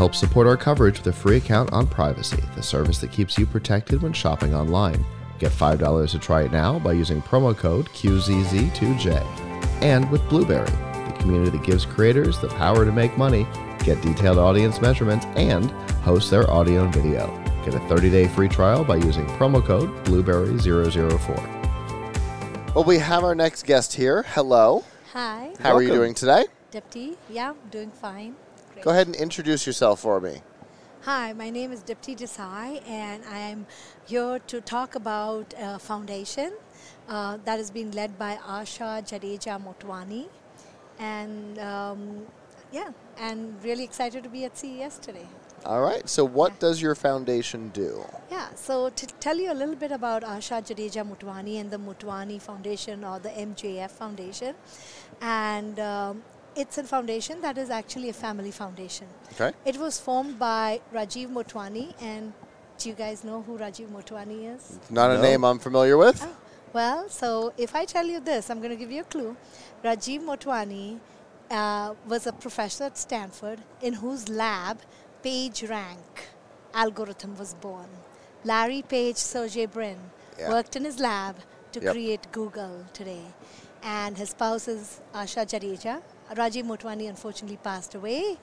Help support our coverage with a free account on Privacy, the service that keeps you protected when shopping online. Get $5 to try it now by using promo code QZZ2J. And with Blubrry, the community that gives creators the power to make money, get detailed audience measurements, and host their audio and video. Get a 30 day free trial by using promo code Blubrry004. Well, we have our next guest here. Hello. Hi, How are you doing today? Dipti. Yeah, doing fine. Go ahead and introduce yourself for me. Hi, my name is Dipti Desai, and I'm here to talk about a foundation uh, that is being led by Asha Jadeja Motwani. And um, yeah, and really excited to be at CES today. All right. So, what Yeah. does your foundation do? Yeah, so to tell you a little bit about Asha Jadeja Motwani and the Motwani Foundation or the MJF Foundation, and um, it's a foundation that is actually a family foundation. Okay. It was formed by Rajiv Motwani, and do you guys know who Rajiv Motwani is? Not a name I'm familiar with. Oh, well, so if I tell you this, I'm going to give you a clue. Rajiv Motwani uh, was a professor at Stanford in whose lab PageRank algorithm was born. Larry Page Sergey Brin Yeah. worked in his lab to Yep. create Google today. And his spouse is Asha Jadeja. Rajiv Motwani unfortunately passed away.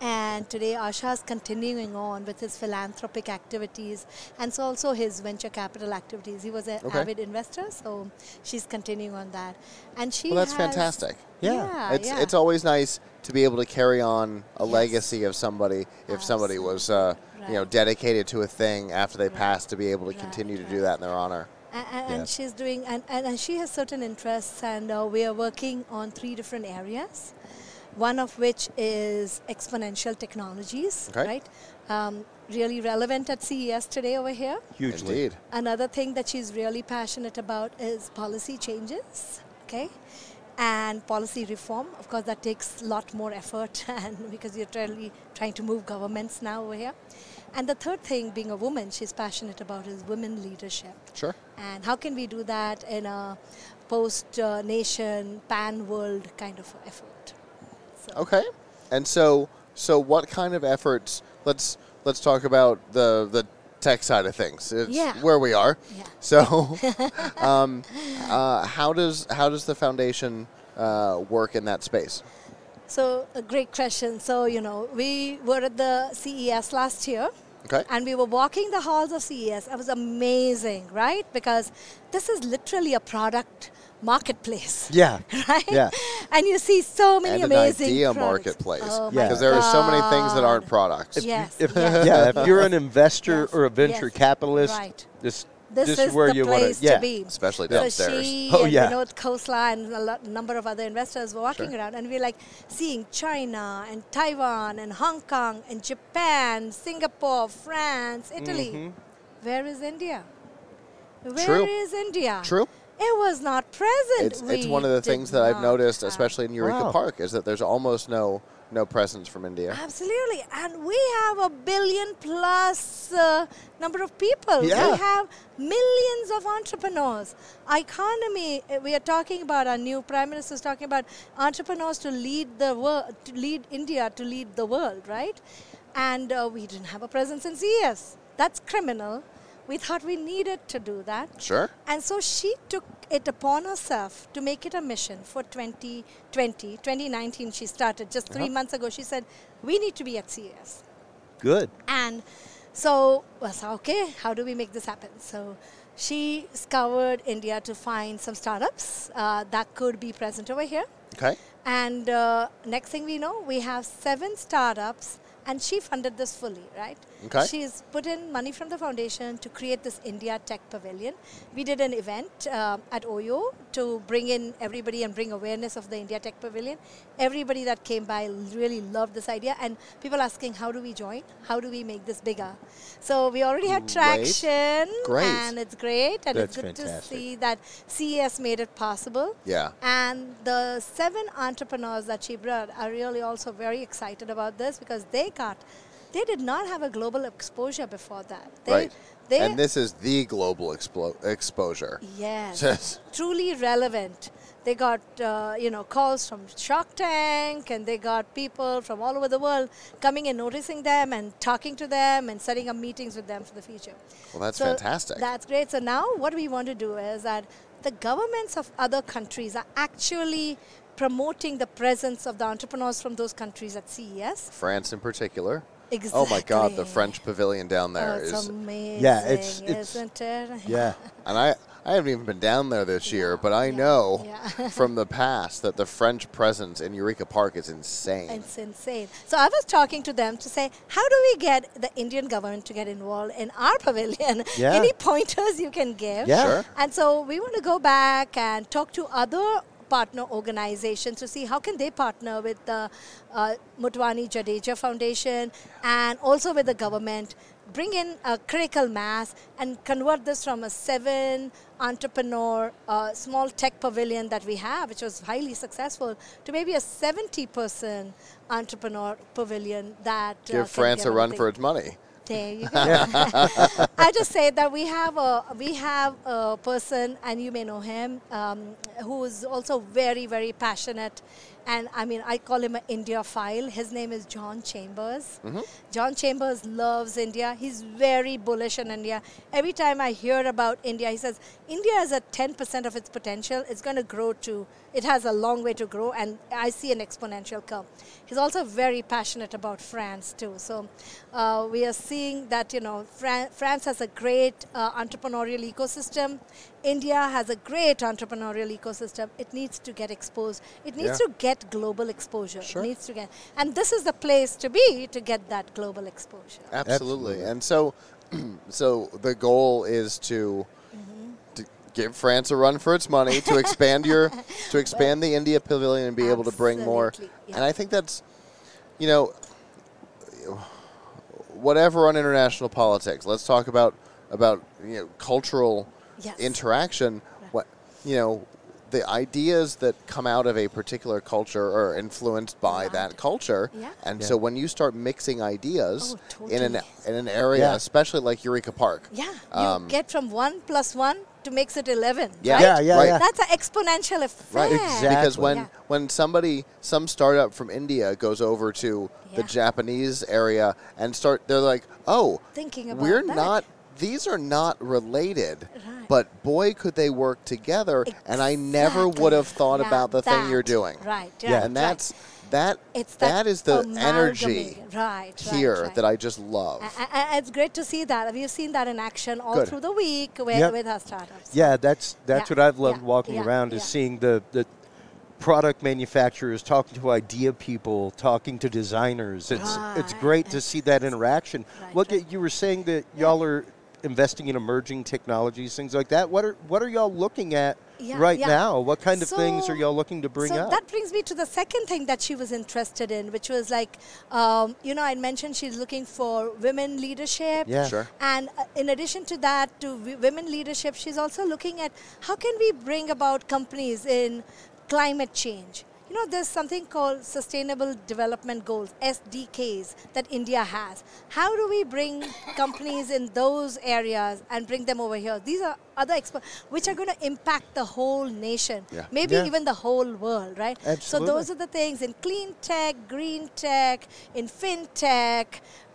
And today Asha is continuing on with his philanthropic activities and so also his venture capital activities. He was an Okay. avid investor, so she's continuing on that. And she Well, that's has- fantastic. Yeah, It's yeah. it's always nice to be able to carry on a Yes. legacy of somebody if somebody was uh, you know dedicated to a thing after they Right. passed to be able to Right, continue to do that in their honor. And, and, and Yes. she's doing and, and, and she has certain interests and uh, we are working on three different areas one of which is exponential technologies Okay. right um, really relevant at ces today over here Hugely. Indeed. another thing that she's really passionate about is policy changes okay and policy reform of course that takes a lot more effort and because you're really trying to move governments now over here and the third thing being a woman she's passionate about is women leadership Sure. and how can we do that in a post uh, nation pan world kind of effort so, Okay. And so so what kind of efforts? Let's let's talk about the the tech side of things. It's Yeah. where we are. Yeah. So, um, uh, how does how does the foundation uh, work in that space? so a great question so you know we were at the ces last year Okay. and we were walking the halls of CES. It was amazing, right? Because this is literally a product marketplace. Yeah. Right? Yeah. And you see so many and an amazing idea products. marketplace Oh Yeah. because there are so many things that aren't God. products. Yes. If, yes. yeah, if you're an investor Yes, or a venture yes, capitalist, right. this This this is is where the you want place to yeah. to be. Especially So downstairs. she Oh, and yeah. Vinod Khosla and a lot, number of other investors were walking Sure. around, and we're like seeing China and Taiwan and Hong Kong and Japan, Singapore, France, Italy. Mhm. Where is India? Where True. is India? True. It was not present. It's it's one of the things that I've noticed, have- especially in Eureka Wow. Park, is that there's almost no no presence from India. Absolutely, and we have a billion plus uh, number of people. Yeah. We have millions of entrepreneurs. Economy. uh, We are talking about our new prime minister is talking about entrepreneurs to lead the world, to lead India, to lead the world, right? And uh, we didn't have a presence in CES. That's criminal. We thought we needed to do that. Sure. And so she took it upon herself to make it a mission for 2020. 2019, she started just 3 Uh-huh. months ago. She said, We need to be at CES. Good. And so I said, okay, how do we make this happen? So she scoured India to find some startups uh, that could be present over here. Okay. And uh, next thing we know, we have seven startups, and she funded this fully, right? Okay. She's put in money from the foundation to create this India Tech Pavilion. We did an event uh, at OYO to bring in everybody and bring awareness of the India Tech Pavilion. Everybody that came by really loved this idea, and people asking, how do we join? How do we make this bigger? So we already had traction, Great. and it's great, and That's it's good to see that CES made it possible. Yeah. And the seven entrepreneurs that she brought are really also very excited about this because they got, they did not have a global exposure before that. They, Right. They and this is the global explo- exposure. Yes. Truly relevant. They got, uh, you know, calls from Shark Tank and they got people from all over the world coming and noticing them and talking to them and setting up meetings with them for the future. Well, that's So fantastic. That's great. So now what we want to do is that the governments of other countries are actually promoting the presence of the entrepreneurs from those countries at CES. France in particular. Exactly. Oh my God, the French pavilion down Oh, there it's is, amazing, Yeah, it's- it's- isn't it? Yeah. and I I haven't even been down there this year, but I yeah, know yeah. from the past that the French presence in Eureka Park is insane. It's insane. So I was talking to them to say, how do we get the Indian government to get involved in our pavilion? Yeah. Any pointers you can give? Yeah. Sure. And so we want to go back and talk to other partner organizations to see how can they partner with the uh, Motwani Jadeja Foundation and also with the government bring in a critical mass and convert this from a seven entrepreneur uh, small tech pavilion that we have which was highly successful to maybe a 70 person entrepreneur pavilion that uh, Give can France a run for its money. There you go. I just say that we have a we have a person, and you may know him, um, who is also very very passionate, and I mean I call him an Indiaphile. His name is John Chambers. John Chambers loves India. He's very bullish on India. Every time I hear about India, he says India is at 10% of its potential. It's going to grow to. It has a long way to grow, and I see an exponential curve. He's also very passionate about France too. So uh, we are seeing that you know Fran- France has a great uh, entrepreneurial ecosystem. India has a great entrepreneurial ecosystem. It needs to get exposed. It needs Yeah. to get global exposure. Sure. It needs to get, and this is the place to be to get that global exposure. Absolutely. And so, so the goal is to, Mm-hmm. to give France a run for its money, to expand your, to expand the India Pavilion and be able to bring more. Yeah. And I think that's, you know, whatever on international politics. Let's talk about about you know cultural Yes. interaction. What you know. The ideas that come out of a particular culture are influenced by Right. that culture, Yeah. and Yeah. so when you start mixing ideas Oh, in an in an area, Yeah. especially like Eureka Park. Yeah, you Um, get from one plus one to makes it eleven. Yeah. right? Yeah, yeah, Right. yeah. That's an exponential effect. Right, Exactly. because when Yeah. when somebody some startup from India goes over to the Japanese area and start, they're like, oh, Thinking about we're that. not. These are not related, Right. but boy, could they work together! And I never would have thought Yeah, about the thing you're doing. Right. Yeah. right, and right. that's that. It's that is the energy right, right, here right. that I just love. A- a- a- it's great to see that. We've seen that in action all Good. through the week with, Yep. with our startups. Yeah, that's that's Yeah, what I've loved yeah, walking yeah, around is seeing the, the product manufacturers talking to idea people, talking to designers. It's it's great to see that interaction. Right, Look, at you were saying that y'all are investing in emerging technologies, things like that. What are what are y'all looking at Yeah, right yeah. now? What kind of things are y'all looking to bring so up? that brings me to the second thing that she was interested in, which was like, um, you know, I mentioned she's looking for women leadership. Yeah. Sure. And uh, in addition to that, to women leadership, she's also looking at how can we bring about companies in climate change. You know, there's something called Sustainable Development Goals (SDGs) that India has. How do we bring companies in those areas and bring them over here? These are other expo- which are going to impact the whole nation, Yeah. maybe Yeah. even the whole world, right? Absolutely. So those are the things in clean tech, green tech, in fintech,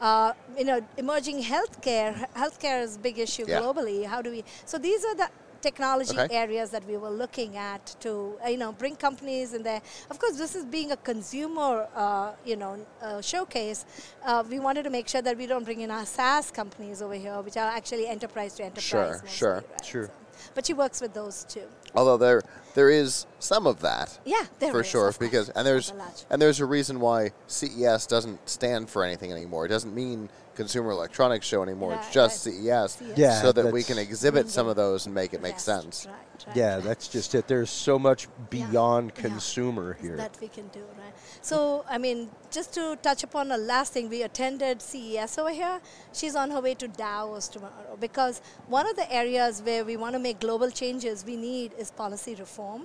uh, you know, emerging healthcare. Healthcare is a big issue Yeah. globally. How do we? So these are the technology Okay. areas that we were looking at to you know bring companies in there. Of course, this is being a consumer uh, you know uh, showcase. Uh, we wanted to make sure that we don't bring in our SaaS companies over here, which are actually enterprise to enterprise. Sure, mostly, sure, right? sure. So- but she works with those too. Although there there is some of that. Yeah, there for is, sure because and there's Of a large- and there's a reason why CES doesn't stand for anything anymore. It doesn't mean Consumer Electronics Show anymore. it's just right. CES, CES. Yeah, so that we can exhibit some of those and make it make Yes, sense. Right, right, yeah, that's just it. There's so much beyond Yeah. consumer here. that we can do, right? So, I mean, just to touch upon the last thing, we attended CES over here. She's on her way to Davos tomorrow because one of the areas where we want to make global changes we need is policy reform.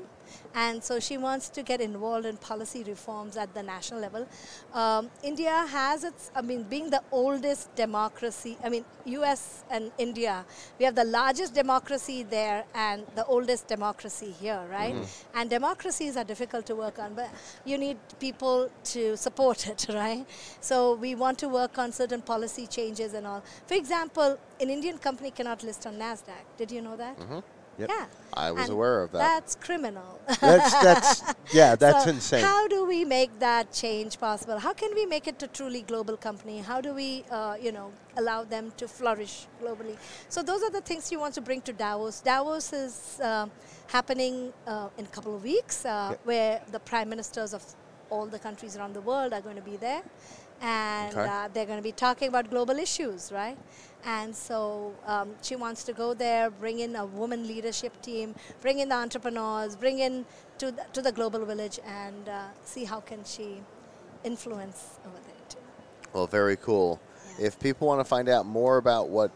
And so she wants to get involved in policy reforms at the national level. Um, India has its, I mean, being the oldest oldest democracy. I mean, U.S. and India. We have the largest democracy there and the oldest democracy here, right? And democracies are difficult to work on, but you need people to support it, right? So we want to work on certain policy changes and all. For example, an Indian company cannot list on Nasdaq. Did you know that? Yep. Yeah. I was And aware of that. That's criminal. That's that's yeah, that's So insane. How do we make that change possible? How can we make it a truly global company? How do we, uh, you know, allow them to flourish globally? So those are the things you want to bring to Davos. Davos is uh, happening uh, in a couple of weeks, uh, Yep. where the prime ministers of all the countries around the world are going to be there, and Okay. uh, they're going to be talking about global issues, right? And so um, she wants to go there, bring in a woman leadership team, bring in the entrepreneurs, bring in to the, to the global village, and uh, see how can she influence over there too. Well, very cool. Yeah. If people want to find out more about what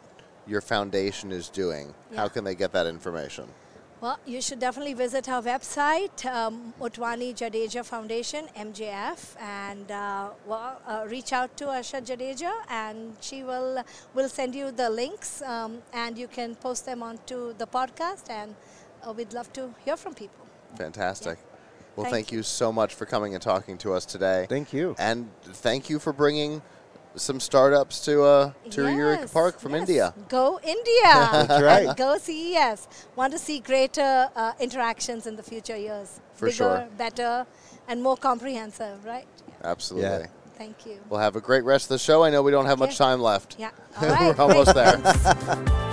your foundation is doing, how can they get that information? Well, you should definitely visit our website, um, Utwani Jadeja Foundation, MJF, and uh, well, uh, reach out to Asha Jadeja, and she will will send you the links, um, and you can post them onto the podcast, and uh, we'd love to hear from people. Fantastic. Well, Thank thank you. you so much for coming and talking to us today. Thank you. And thank you for bringing some startups to uh, to Eureka Yes, Park from yes. India. Go India! That's right. And go CES. Want to see greater uh, interactions in the future years. For Bigger, sure. better, and more comprehensive, right? Absolutely. Yeah. Thank you. We'll have a great rest of the show. I know we don't have much time left. Yeah. All right. We're almost there. Thanks.